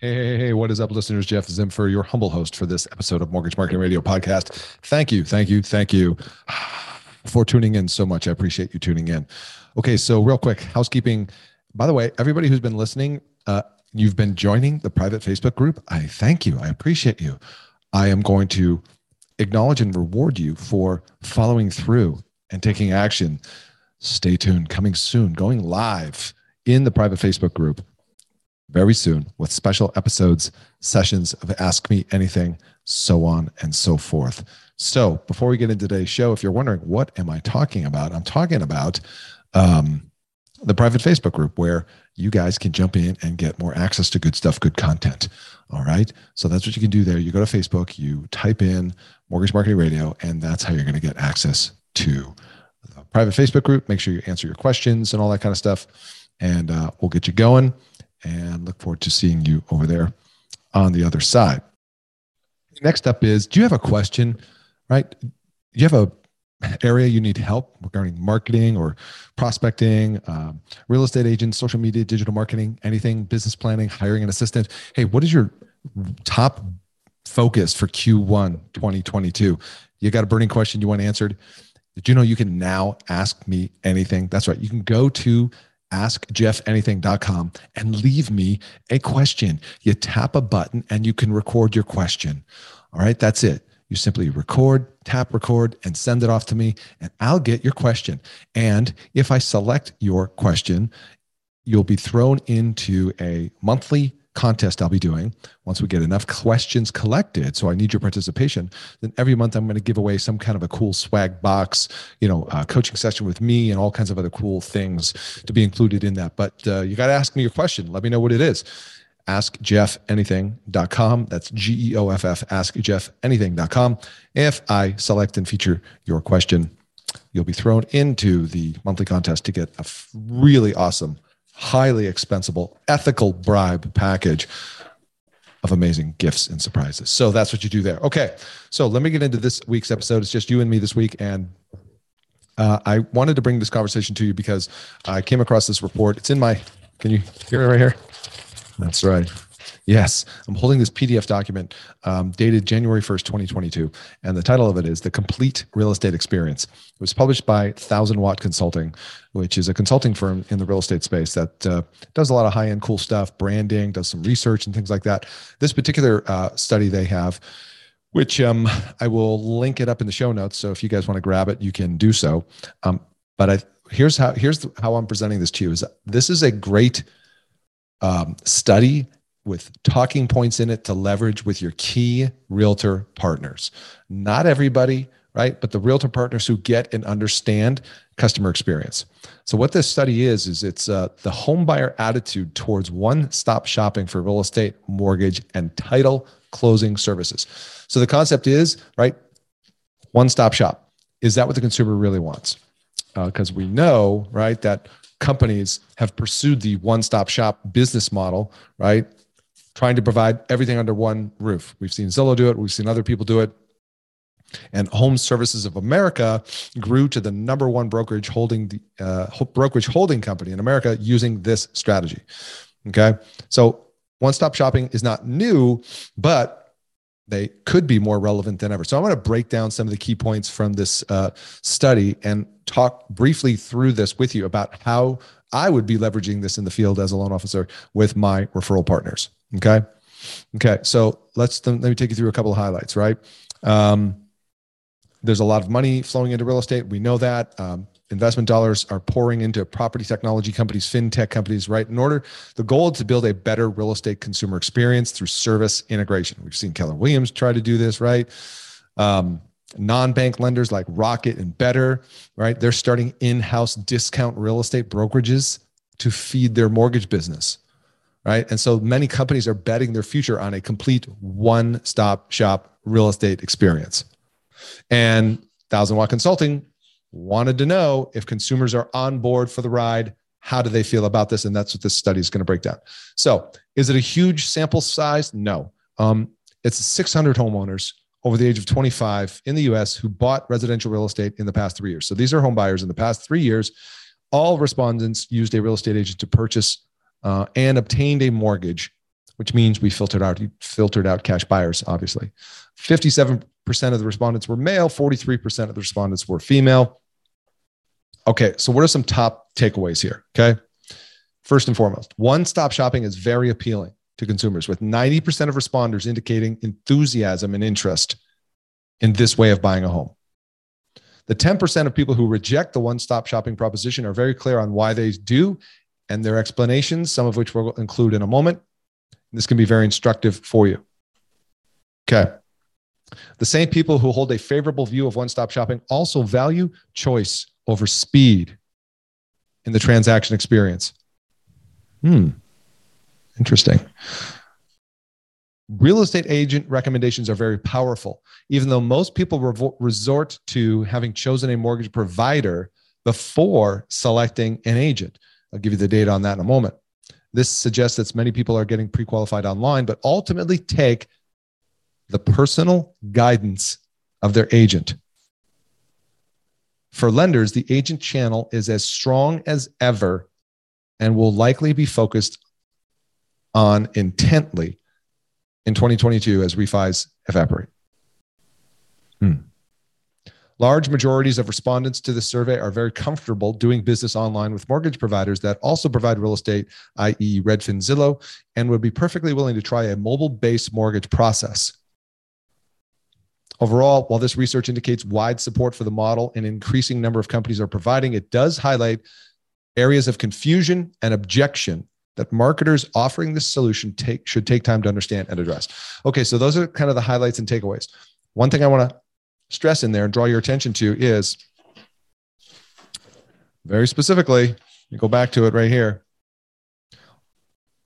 Hey, hey, hey, what is up, listeners? Geoff Zimpfer, your humble host for this episode of Mortgage Marketing Radio podcast. Thank you, thank you, thank you for tuning in so much. I appreciate you tuning in. Okay, so real quick, housekeeping. By the way, everybody who's been listening, uh, you've been joining the private Facebook group. I thank you. I appreciate you. I am going to acknowledge and reward you for following through and taking action. Stay tuned, coming soon, going live in the private Facebook group very soon with special episodes, sessions of Ask Me Anything, so on and so forth. So, before we get into today's show, if you're wondering what am I talking about, I'm talking about um, the private Facebook group where you guys can jump in and get more access to good stuff, good content. All right. So that's what you can do there. You go to Facebook, you type in Mortgage Marketing Radio, and that's how you're going to get access to the private Facebook group. Make sure you answer your questions and all that kind of stuff. And uh, we'll get you going and look forward to seeing you over there on the other side. Next up is do you have a question, right? Do you have a area you need help regarding marketing or prospecting, um, real estate agents, social media, digital marketing, anything, business planning, hiring an assistant? Hey, what is your top focus for Q1 2022? You got a burning question you want answered? Did you know you can now ask me anything? That's right. You can go to askgeoffanything.com and leave me a question. You tap a button and you can record your question. All right, that's it. You simply record, tap record, and send it off to me, and I'll get your question. And if I select your question, you'll be thrown into a monthly contest I'll be doing once we get enough questions collected. So I need your participation. Then every month I'm going to give away some kind of a cool swag box, you know, coaching session with me and all kinds of other cool things to be included in that. But uh, you got to ask me your question. Let me know what it is. AskGeoffAnything.com. That's G E O F F, AskGeoffAnything.com. If I select and feature your question, you'll be thrown into the monthly contest to get a really awesome highly expensible, ethical bribe package of amazing gifts and surprises. So that's what you do there. Okay. So let me get into this week's episode. It's just you and me this week. And uh, I wanted to bring this conversation to you because I came across this report. It's in my, can you hear it right here? That's right. Yes, I'm holding this PDF document um, dated January 1st, 2022. And the title of it is The Complete Real Estate Experience. It was published by Thousand Watt Consulting, which is a consulting firm in the real estate space that uh, does a lot of high end cool stuff, branding, does some research and things like that. This particular uh, study they have, which um, I will link it up in the show notes. So if you guys want to grab it, you can do so. Um, but I, here's how here's how I'm presenting this to you is this is a great um, study with talking points in it to leverage with your key realtor partners. Not everybody, right? But the realtor partners who get and understand customer experience. So what this study is is it's uh, the home buyer attitude towards one-stop shopping for real estate, mortgage, and title closing services. So the concept is right, one-stop shop. Is that what the consumer really wants? Because uh, we know, right, that companies have pursued the one-stop shop business model, right? Trying to provide everything under one roof. We've seen Zillow do it, we've seen other people do it. And Home Services of America grew to the number one brokerage holding the uh, brokerage holding company in America using this strategy. Okay, so one-stop shopping is not new, but they could be more relevant than ever. So I want to break down some of the key points from this uh, study and talk briefly through this with you about how I would be leveraging this in the field as a loan officer with my referral partners. Okay. Okay. So let's let me take you through a couple of highlights. Right. Um, there's a lot of money flowing into real estate. We know that. Um, investment dollars are pouring into property technology companies, fintech companies, right? In order, the goal is to build a better real estate consumer experience through service integration. We've seen Keller Williams try to do this, right? Um, non-bank lenders like Rocket and Better, right? They're starting in-house discount real estate brokerages to feed their mortgage business, right? And so many companies are betting their future on a complete one-stop shop real estate experience. And Thousand Watt Consulting wanted to know if consumers are on board for the ride. How do they feel about this? And that's what this study is going to break down. So, is it a huge sample size? No. Um, it's 600 homeowners over the age of 25 in the US who bought residential real estate in the past three years. So, these are home buyers in the past three years. All respondents used a real estate agent to purchase uh, and obtained a mortgage, which means we filtered out filtered out cash buyers. Obviously, 57 percent of the respondents were male, 43% of the respondents were female. Okay, so what are some top takeaways here? Okay. First and foremost, one stop shopping is very appealing to consumers, with 90% of responders indicating enthusiasm and interest in this way of buying a home. The 10% of people who reject the one stop shopping proposition are very clear on why they do and their explanations, some of which we'll include in a moment. This can be very instructive for you. Okay. The same people who hold a favorable view of one stop shopping also value choice over speed in the transaction experience. Hmm. Interesting. Real estate agent recommendations are very powerful, even though most people revo- resort to having chosen a mortgage provider before selecting an agent. I'll give you the data on that in a moment. This suggests that many people are getting pre qualified online, but ultimately take the personal guidance of their agent. For lenders, the agent channel is as strong as ever and will likely be focused on intently in 2022 as refis evaporate. Hmm. Large majorities of respondents to the survey are very comfortable doing business online with mortgage providers that also provide real estate, i.e., Redfin Zillow, and would be perfectly willing to try a mobile based mortgage process. Overall, while this research indicates wide support for the model, an increasing number of companies are providing, it does highlight areas of confusion and objection that marketers offering this solution take should take time to understand and address. Okay, so those are kind of the highlights and takeaways. One thing I want to stress in there and draw your attention to is very specifically, you go back to it right here.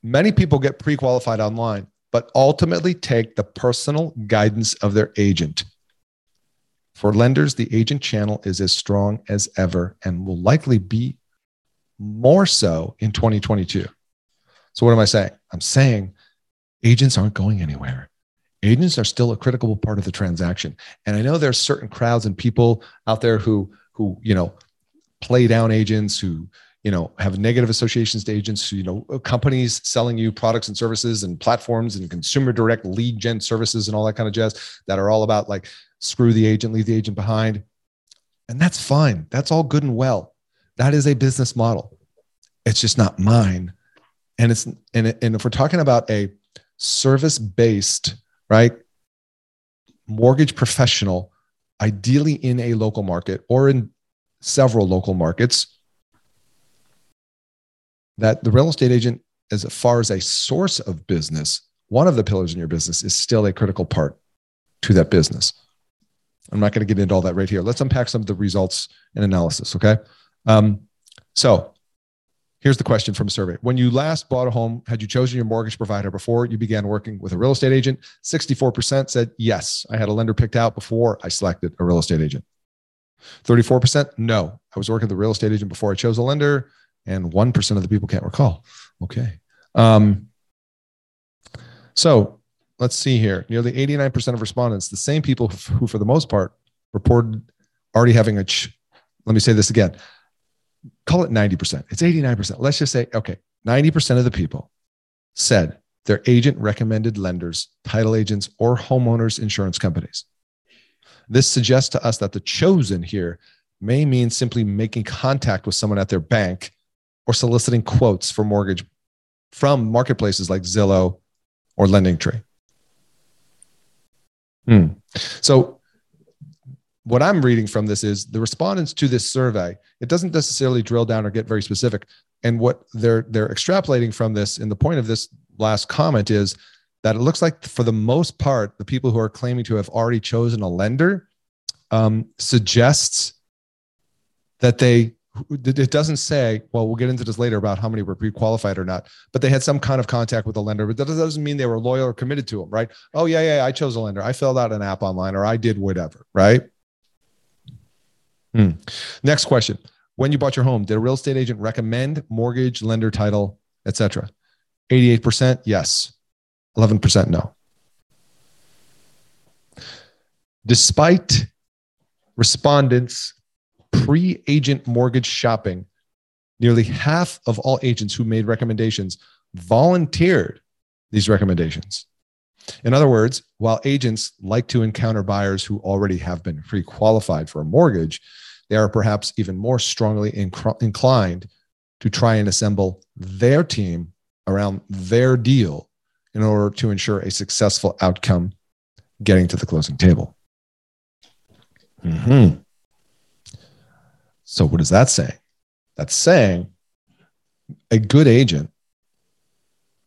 Many people get pre-qualified online but ultimately take the personal guidance of their agent. For lenders, the agent channel is as strong as ever and will likely be more so in 2022. So, what am I saying? I'm saying agents aren't going anywhere. Agents are still a critical part of the transaction. And I know there's certain crowds and people out there who, who, you know, play down agents, who, you know have negative associations to agents you know companies selling you products and services and platforms and consumer direct lead gen services and all that kind of jazz that are all about like screw the agent leave the agent behind. And that's fine. That's all good and well. That is a business model. It's just not mine. And it's and, and if we're talking about a service based right mortgage professional ideally in a local market or in several local markets that the real estate agent, as far as a source of business, one of the pillars in your business is still a critical part to that business. I'm not going to get into all that right here. Let's unpack some of the results and analysis. Okay. Um, so here's the question from a survey. When you last bought a home, had you chosen your mortgage provider before you began working with a real estate agent? 64% said, yes, I had a lender picked out before I selected a real estate agent. 34%, no, I was working with a real estate agent before I chose a lender and 1% of the people can't recall. Okay. Um, so let's see here. Nearly 89% of respondents, the same people who, for the most part, reported already having a, ch- let me say this again, call it 90%. It's 89%. Let's just say, okay, 90% of the people said their agent recommended lenders, title agents, or homeowners insurance companies. This suggests to us that the chosen here may mean simply making contact with someone at their bank or soliciting quotes for mortgage from marketplaces like Zillow or LendingTree. Hmm. So, what I'm reading from this is the respondents to this survey. It doesn't necessarily drill down or get very specific. And what they're they're extrapolating from this, and the point of this last comment is that it looks like for the most part, the people who are claiming to have already chosen a lender um, suggests that they it doesn't say well we'll get into this later about how many were pre-qualified or not but they had some kind of contact with a lender but that doesn't mean they were loyal or committed to them right oh yeah yeah i chose a lender i filled out an app online or i did whatever right hmm. next question when you bought your home did a real estate agent recommend mortgage lender title etc 88% yes 11% no despite respondents pre agent mortgage shopping, nearly half of all agents who made recommendations volunteered these recommendations. In other words, while agents like to encounter buyers who already have been pre qualified for a mortgage, they are perhaps even more strongly inc- inclined to try and assemble their team around their deal in order to ensure a successful outcome getting to the closing table. Mm-hmm. So, what does that say? That's saying a good agent,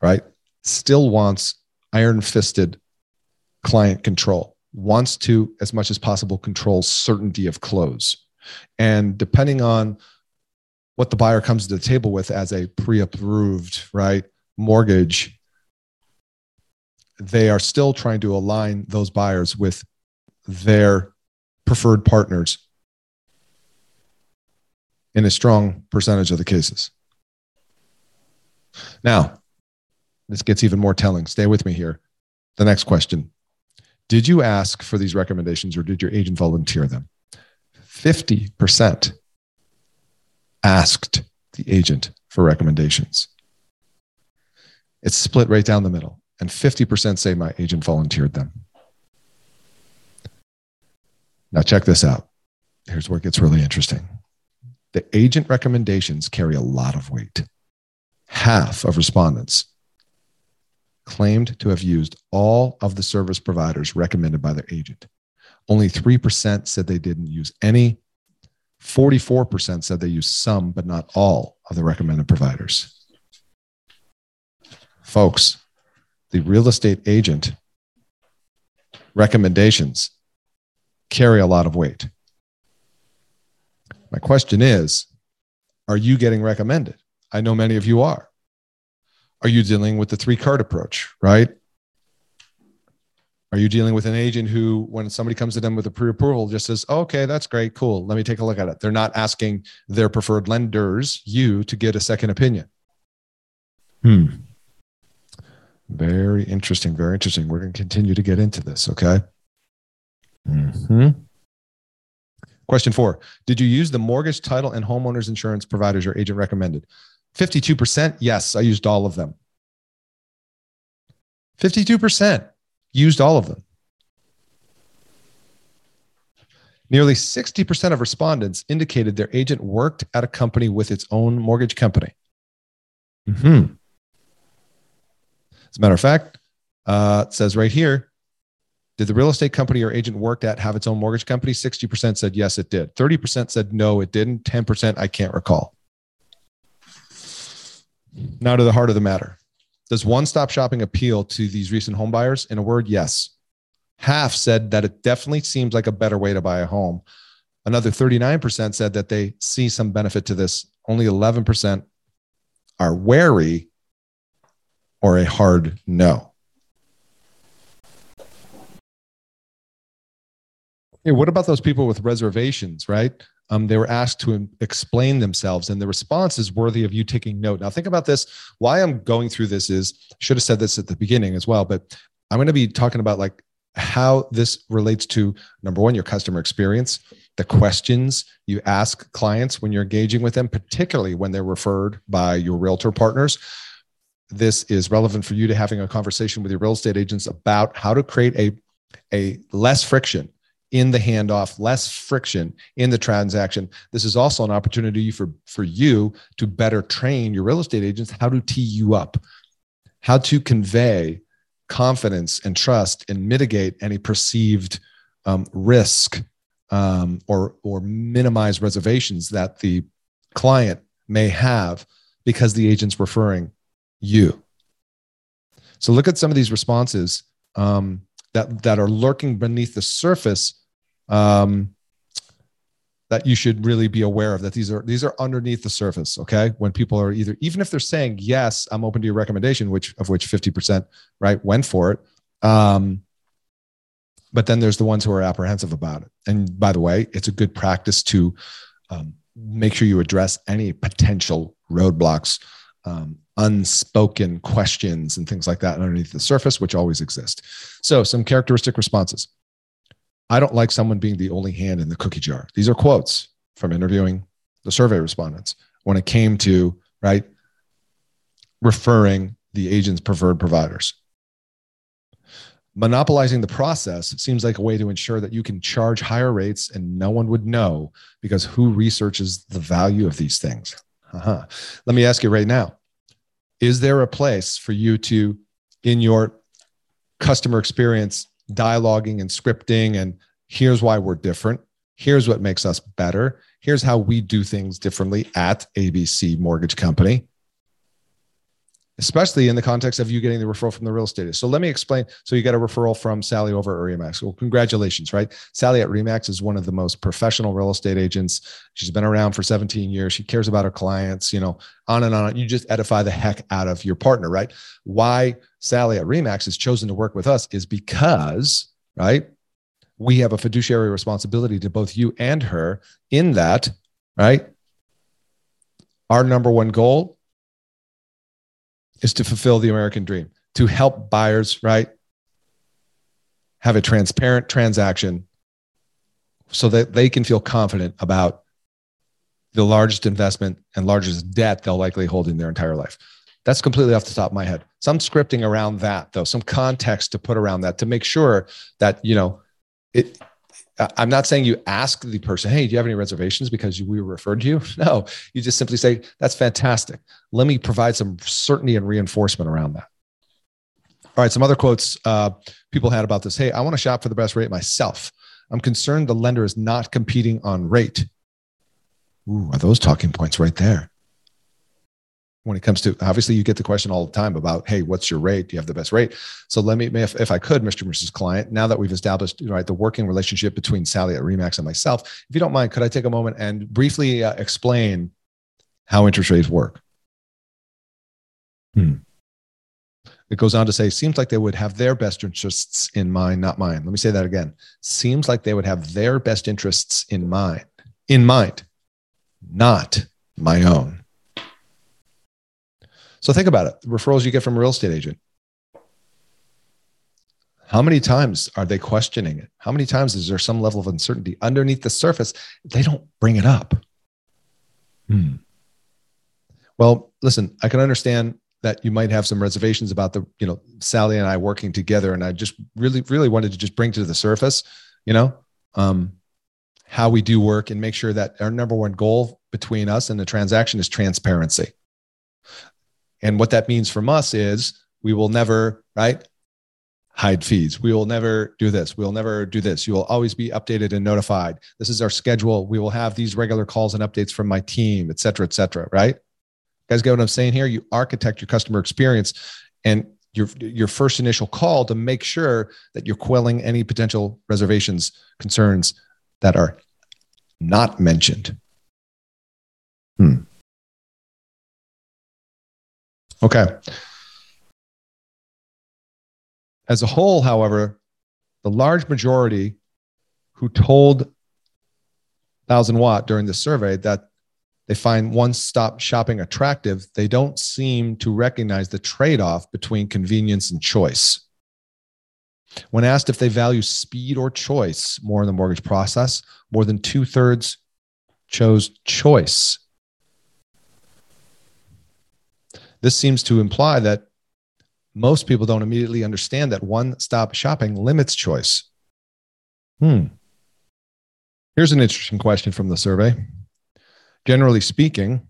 right, still wants iron fisted client control, wants to, as much as possible, control certainty of close. And depending on what the buyer comes to the table with as a pre approved, right, mortgage, they are still trying to align those buyers with their preferred partners in a strong percentage of the cases. Now, this gets even more telling. Stay with me here. The next question Did you ask for these recommendations or did your agent volunteer them? 50% asked the agent for recommendations. It's split right down the middle, and 50% say my agent volunteered them. Now, check this out. Here's where it gets really interesting. The agent recommendations carry a lot of weight. Half of respondents claimed to have used all of the service providers recommended by their agent. Only 3% said they didn't use any. 44% said they used some, but not all of the recommended providers. Folks, the real estate agent recommendations carry a lot of weight. My question is Are you getting recommended? I know many of you are. Are you dealing with the three card approach, right? Are you dealing with an agent who, when somebody comes to them with a pre approval, just says, oh, okay, that's great, cool, let me take a look at it? They're not asking their preferred lenders, you, to get a second opinion. Hmm. Very interesting. Very interesting. We're going to continue to get into this. Okay. Hmm. Question four Did you use the mortgage, title, and homeowners insurance providers your agent recommended? 52%. Yes, I used all of them. 52% used all of them. Nearly 60% of respondents indicated their agent worked at a company with its own mortgage company. Mm-hmm. As a matter of fact, uh, it says right here did the real estate company or agent worked at have its own mortgage company? 60% said yes, it did. 30% said no, it didn't. 10% I can't recall. Now to the heart of the matter. Does one stop shopping appeal to these recent home buyers? In a word, yes. Half said that it definitely seems like a better way to buy a home. Another 39% said that they see some benefit to this. Only 11% are wary or a hard no. Hey, what about those people with reservations, right? Um, they were asked to explain themselves, and the response is worthy of you taking note. Now, think about this. Why I'm going through this is should have said this at the beginning as well, but I'm going to be talking about like how this relates to number one, your customer experience, the questions you ask clients when you're engaging with them, particularly when they're referred by your realtor partners. this is relevant for you to having a conversation with your real estate agents about how to create a, a less friction in the handoff, less friction in the transaction. This is also an opportunity for, for you to better train your real estate agents how to tee you up, how to convey confidence and trust and mitigate any perceived um, risk um, or, or minimize reservations that the client may have because the agent's referring you. So look at some of these responses um, that that are lurking beneath the surface um, that you should really be aware of. That these are these are underneath the surface. Okay, when people are either even if they're saying yes, I'm open to your recommendation, which of which 50 percent right went for it. Um, but then there's the ones who are apprehensive about it. And by the way, it's a good practice to um, make sure you address any potential roadblocks um, unspoken questions and things like that underneath the surface, which always exist. So, some characteristic responses. I don't like someone being the only hand in the cookie jar. These are quotes from interviewing the survey respondents when it came to, right, referring the agent's preferred providers. Monopolizing the process seems like a way to ensure that you can charge higher rates and no one would know because who researches the value of these things? Uh-huh. Let me ask you right now is there a place for you to, in your customer experience, dialoguing and scripting, and here's why we're different? Here's what makes us better. Here's how we do things differently at ABC Mortgage Company especially in the context of you getting the referral from the real estate. So let me explain. So you got a referral from Sally over at Remax. Well, congratulations, right? Sally at Remax is one of the most professional real estate agents. She's been around for 17 years. She cares about her clients, you know, on and on. You just edify the heck out of your partner, right? Why Sally at Remax has chosen to work with us is because, right? We have a fiduciary responsibility to both you and her in that, right? Our number one goal is to fulfill the American dream, to help buyers, right? Have a transparent transaction so that they can feel confident about the largest investment and largest debt they'll likely hold in their entire life. That's completely off the top of my head. Some scripting around that, though, some context to put around that to make sure that, you know, it, I'm not saying you ask the person, hey, do you have any reservations because we were referred to you? No, you just simply say, that's fantastic. Let me provide some certainty and reinforcement around that. All right, some other quotes uh, people had about this. Hey, I want to shop for the best rate myself. I'm concerned the lender is not competing on rate. Ooh, are those talking points right there? When it comes to obviously you get the question all the time about hey what's your rate? Do you have the best rate? So let me if, if i could mr and mrs client now that we've established right the working relationship between sally at remax and myself if you don't mind could i take a moment and briefly uh, explain how interest rates work? Hmm. it goes on to say seems like they would have their best interests in mind not mine. Let me say that again. Seems like they would have their best interests in mind in mind not my own so think about it. The referrals you get from a real estate agent. How many times are they questioning it? How many times is there some level of uncertainty underneath the surface? They don't bring it up. Hmm. Well, listen, I can understand that you might have some reservations about the, you know, Sally and I working together. And I just really, really wanted to just bring to the surface, you know, um, how we do work and make sure that our number one goal between us and the transaction is transparency. And what that means from us is we will never, right? Hide fees. We will never do this. We'll never do this. You will always be updated and notified. This is our schedule. We will have these regular calls and updates from my team, et cetera, et cetera. Right? You guys get what I'm saying here? You architect your customer experience and your your first initial call to make sure that you're quelling any potential reservations, concerns that are not mentioned. Hmm. Okay. As a whole, however, the large majority who told Thousand Watt during the survey that they find one stop shopping attractive, they don't seem to recognize the trade off between convenience and choice. When asked if they value speed or choice more in the mortgage process, more than two thirds chose choice This seems to imply that most people don't immediately understand that one stop shopping limits choice. Hmm. Here's an interesting question from the survey. Generally speaking,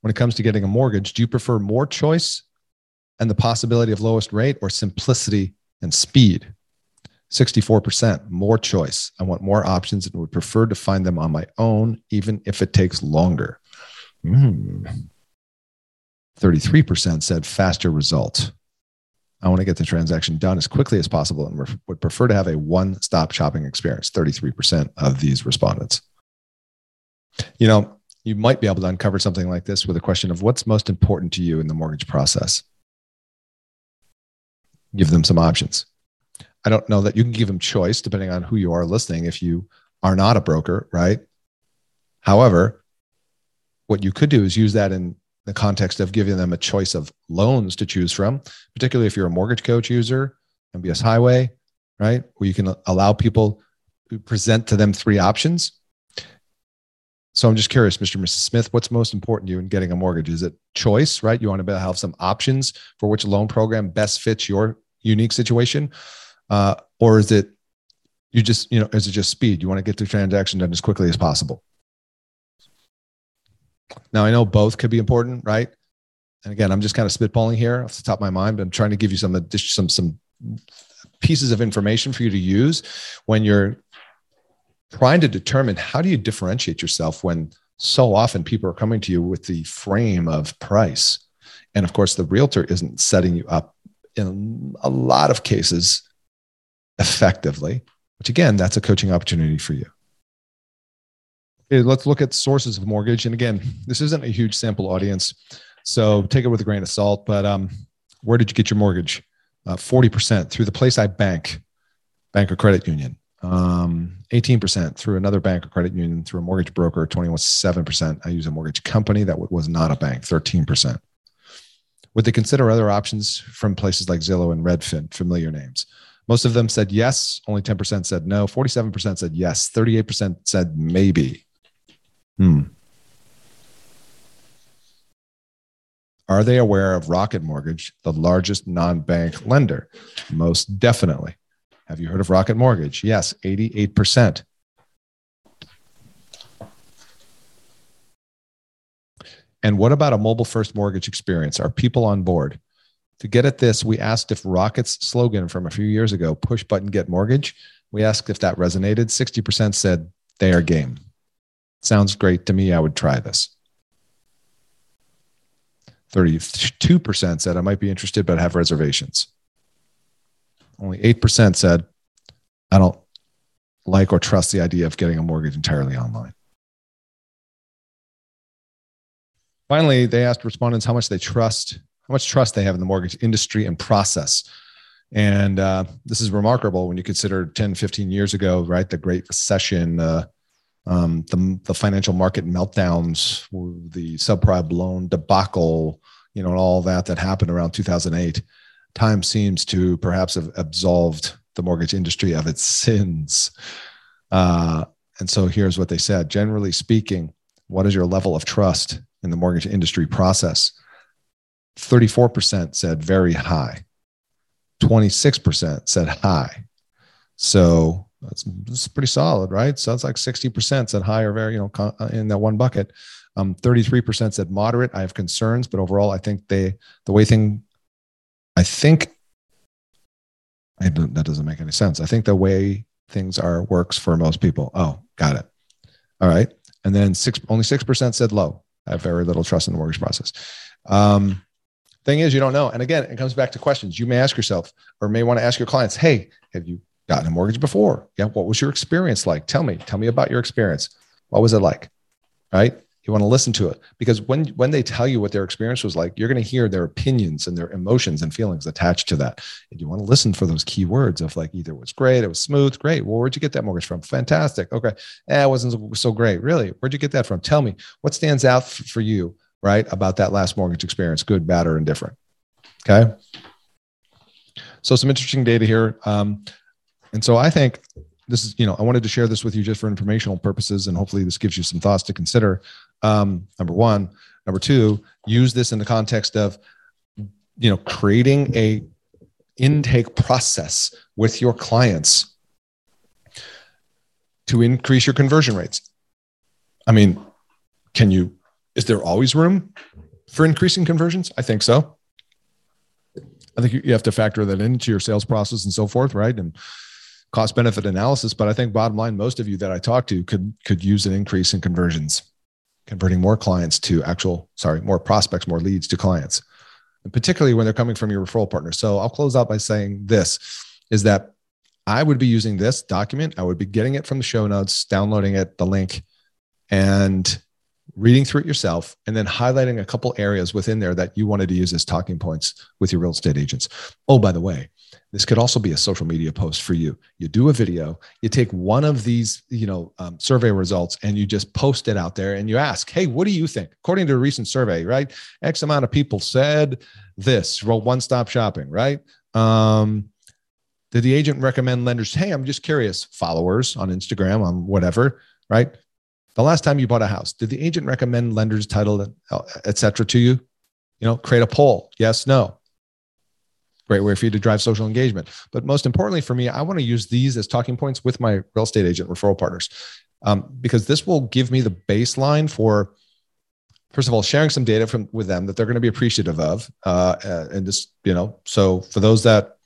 when it comes to getting a mortgage, do you prefer more choice and the possibility of lowest rate or simplicity and speed? 64% more choice. I want more options and would prefer to find them on my own, even if it takes longer. Mm. 33% said faster result. I want to get the transaction done as quickly as possible and would prefer to have a one stop shopping experience. 33% of these respondents. You know, you might be able to uncover something like this with a question of what's most important to you in the mortgage process. Give them some options. I don't know that you can give them choice depending on who you are listening if you are not a broker, right? However, what you could do is use that in the context of giving them a choice of loans to choose from, particularly if you're a mortgage coach user, MBS Highway, right? Where you can allow people to present to them three options so I'm just curious, Mr. Mrs. Smith, what's most important to you in getting a mortgage? Is it choice, right? You want to have some options for which loan program best fits your unique situation, uh, or is it you just you know is it just speed? You want to get the transaction done as quickly as possible. Now I know both could be important, right? And again, I'm just kind of spitballing here off the top of my mind, but I'm trying to give you some some some pieces of information for you to use when you're trying to determine how do you differentiate yourself when so often people are coming to you with the frame of price. And of course, the realtor isn't setting you up in a lot of cases effectively, which again, that's a coaching opportunity for you. Let's look at sources of mortgage. And again, this isn't a huge sample audience, so take it with a grain of salt. But um, where did you get your mortgage? Uh, 40% through the place I bank, bank or credit union um, 18% through another bank or credit union through a mortgage broker 27% i use a mortgage company that was not a bank 13% would they consider other options from places like zillow and redfin familiar names most of them said yes only 10% said no 47% said yes 38% said maybe hmm are they aware of rocket mortgage the largest non-bank lender most definitely have you heard of Rocket Mortgage? Yes, 88%. And what about a mobile first mortgage experience? Are people on board? To get at this, we asked if Rocket's slogan from a few years ago, push button get mortgage, we asked if that resonated. 60% said they are game. Sounds great to me. I would try this. 32% said I might be interested, but have reservations. Only 8% said, I don't like or trust the idea of getting a mortgage entirely online. Finally, they asked respondents how much they trust, how much trust they have in the mortgage industry and process. And uh, this is remarkable when you consider 10, 15 years ago, right? The Great Recession, uh, um, the, the financial market meltdowns, the subprime loan debacle, you know, and all that that happened around 2008 time seems to perhaps have absolved the mortgage industry of its sins. Uh, and so here's what they said generally speaking, what is your level of trust in the mortgage industry process? 34% said very high, 26% said high. So that's, that's pretty solid, right? So it's like 60% said high or very, you know, in that one bucket. Um, 33% said moderate. I have concerns, but overall, I think they, the way thing I think that doesn't make any sense. I think the way things are works for most people. Oh, got it. All right. And then six, only 6% said low. I have very little trust in the mortgage process. Um, thing is, you don't know. And again, it comes back to questions you may ask yourself or may want to ask your clients, Hey, have you gotten a mortgage before? Yeah. What was your experience like? Tell me, tell me about your experience. What was it like? Right. You want to listen to it because when when they tell you what their experience was like, you're going to hear their opinions and their emotions and feelings attached to that. And you want to listen for those key words of like either it was great, it was smooth, great. Well, where'd you get that mortgage from? Fantastic. Okay, eh, it wasn't so great. Really, where'd you get that from? Tell me what stands out f- for you, right, about that last mortgage experience, good, bad, or indifferent. Okay. So some interesting data here. Um, and so I think this is, you know, I wanted to share this with you just for informational purposes, and hopefully this gives you some thoughts to consider. Um, number one, number two, use this in the context of you know creating a intake process with your clients to increase your conversion rates. I mean can you is there always room for increasing conversions? I think so. I think you have to factor that into your sales process and so forth right? And cost benefit analysis but i think bottom line most of you that i talked to could could use an increase in conversions converting more clients to actual sorry more prospects more leads to clients and particularly when they're coming from your referral partner. So i'll close out by saying this is that i would be using this document. I would be getting it from the show notes downloading it the link and reading through it yourself and then highlighting a couple areas within there that you wanted to use as talking points with your real estate agents. Oh by the way this could also be a social media post for you. You do a video, you take one of these, you know, um, survey results, and you just post it out there, and you ask, "Hey, what do you think?" According to a recent survey, right? X amount of people said this. Well, one-stop shopping, right? Um, did the agent recommend lenders? Hey, I'm just curious. Followers on Instagram, on whatever, right? The last time you bought a house, did the agent recommend lenders, title, etc. to you? You know, create a poll. Yes, no great way for you to drive social engagement. But most importantly for me, I want to use these as talking points with my real estate agent referral partners um, because this will give me the baseline for, first of all, sharing some data from with them that they're going to be appreciative of, uh, uh and just you know, so for those that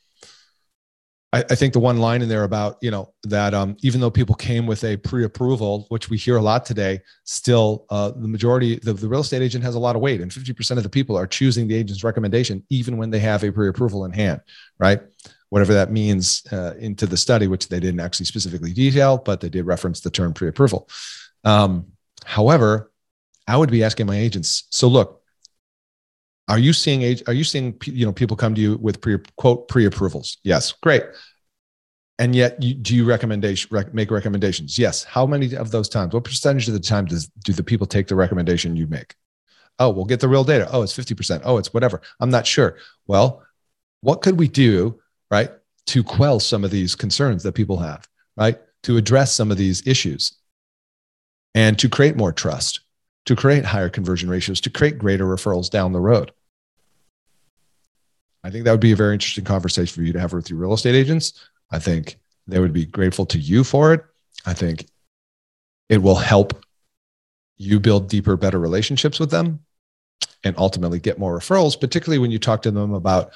I, I, think the one line in there about you know that um, even though people came with a pre-approval, which we hear a lot today, still uh, the majority the, the real estate agent has a lot of weight, and fifty percent of the people are choosing the agent's recommendation even when they have a pre-approval in hand, right? Whatever that means uh, into the study, which they didn't actually specifically detail, but they did reference the term pre-approval. Um, however, I would be asking my agents. So look, are you seeing age? Are you seeing you know people come to you with pre quote pre approvals? Yes, great. And yet, you, do you recommendation rec, make recommendations? Yes. How many of those times? What percentage of the time does do the people take the recommendation you make? Oh, we'll get the real data. Oh, it's fifty percent. Oh, it's whatever. I'm not sure. Well, what could we do, right, to quell some of these concerns that people have, right, to address some of these issues, and to create more trust? To create higher conversion ratios, to create greater referrals down the road. I think that would be a very interesting conversation for you to have with your real estate agents. I think they would be grateful to you for it. I think it will help you build deeper, better relationships with them and ultimately get more referrals, particularly when you talk to them about,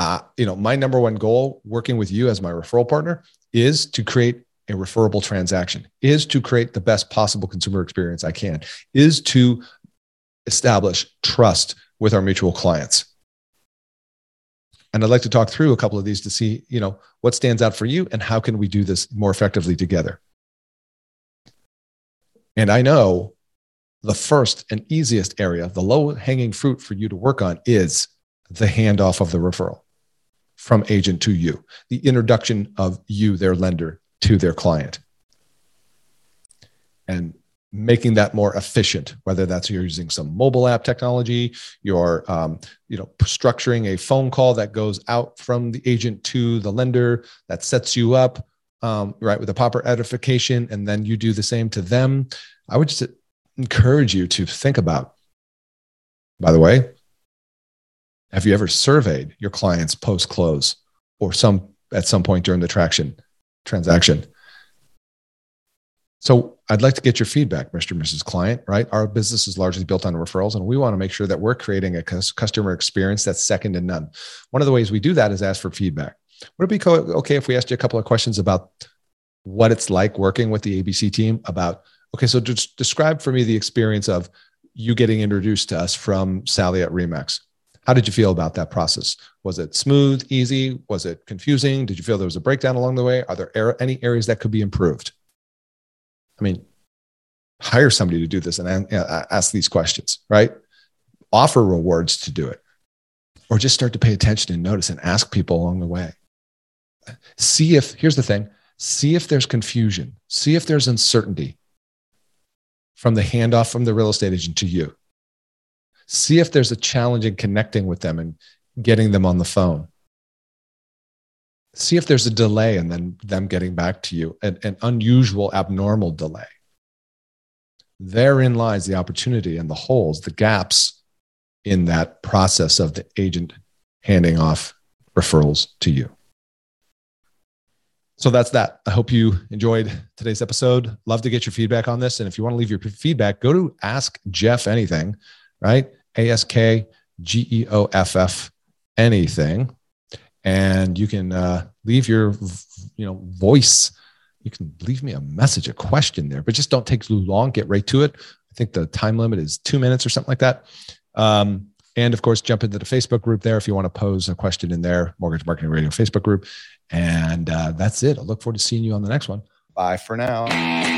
uh, you know, my number one goal working with you as my referral partner is to create a referable transaction, is to create the best possible consumer experience I can, is to establish trust with our mutual clients. And I'd like to talk through a couple of these to see, you know, what stands out for you and how can we do this more effectively together. And I know the first and easiest area, the low hanging fruit for you to work on is the handoff of the referral from agent to you, the introduction of you, their lender, to their client. And making that more efficient whether that's you're using some mobile app technology you're um, you know structuring a phone call that goes out from the agent to the lender that sets you up um, right with a proper edification and then you do the same to them. I would just encourage you to think about by the way have you ever surveyed your clients post close or some at some point during the traction transaction. So I'd like to get your feedback, Mr. and Mrs. Client, right? Our business is largely built on referrals, and we want to make sure that we're creating a customer experience that's second to none. One of the ways we do that is ask for feedback. Would it be okay if we asked you a couple of questions about what it's like working with the ABC team? About, okay, so just describe for me the experience of you getting introduced to us from Sally at Remax. How did you feel about that process? Was it smooth, easy? Was it confusing? Did you feel there was a breakdown along the way? Are there any areas that could be improved? I mean, hire somebody to do this and uh, ask these questions, right? Offer rewards to do it, or just start to pay attention and notice and ask people along the way. See if, here's the thing see if there's confusion, see if there's uncertainty from the handoff from the real estate agent to you see if there's a challenge in connecting with them and getting them on the phone see if there's a delay and then them getting back to you an, an unusual abnormal delay therein lies the opportunity and the holes the gaps in that process of the agent handing off referrals to you. So that's that. I hope you enjoyed today's episode. Love to get your feedback on this. And if you want to leave your feedback, go to Ask Geoff Anything, right? A S K G E O F F anything. And you can uh, leave your, you know, voice. You can leave me a message, a question there, but just don't take too long. Get right to it. I think the time limit is two minutes or something like that. Um, and of course, jump into the Facebook group there if you want to pose a question in there, Mortgage Marketing Radio Facebook group. And uh, that's it. I look forward to seeing you on the next one. Bye for now.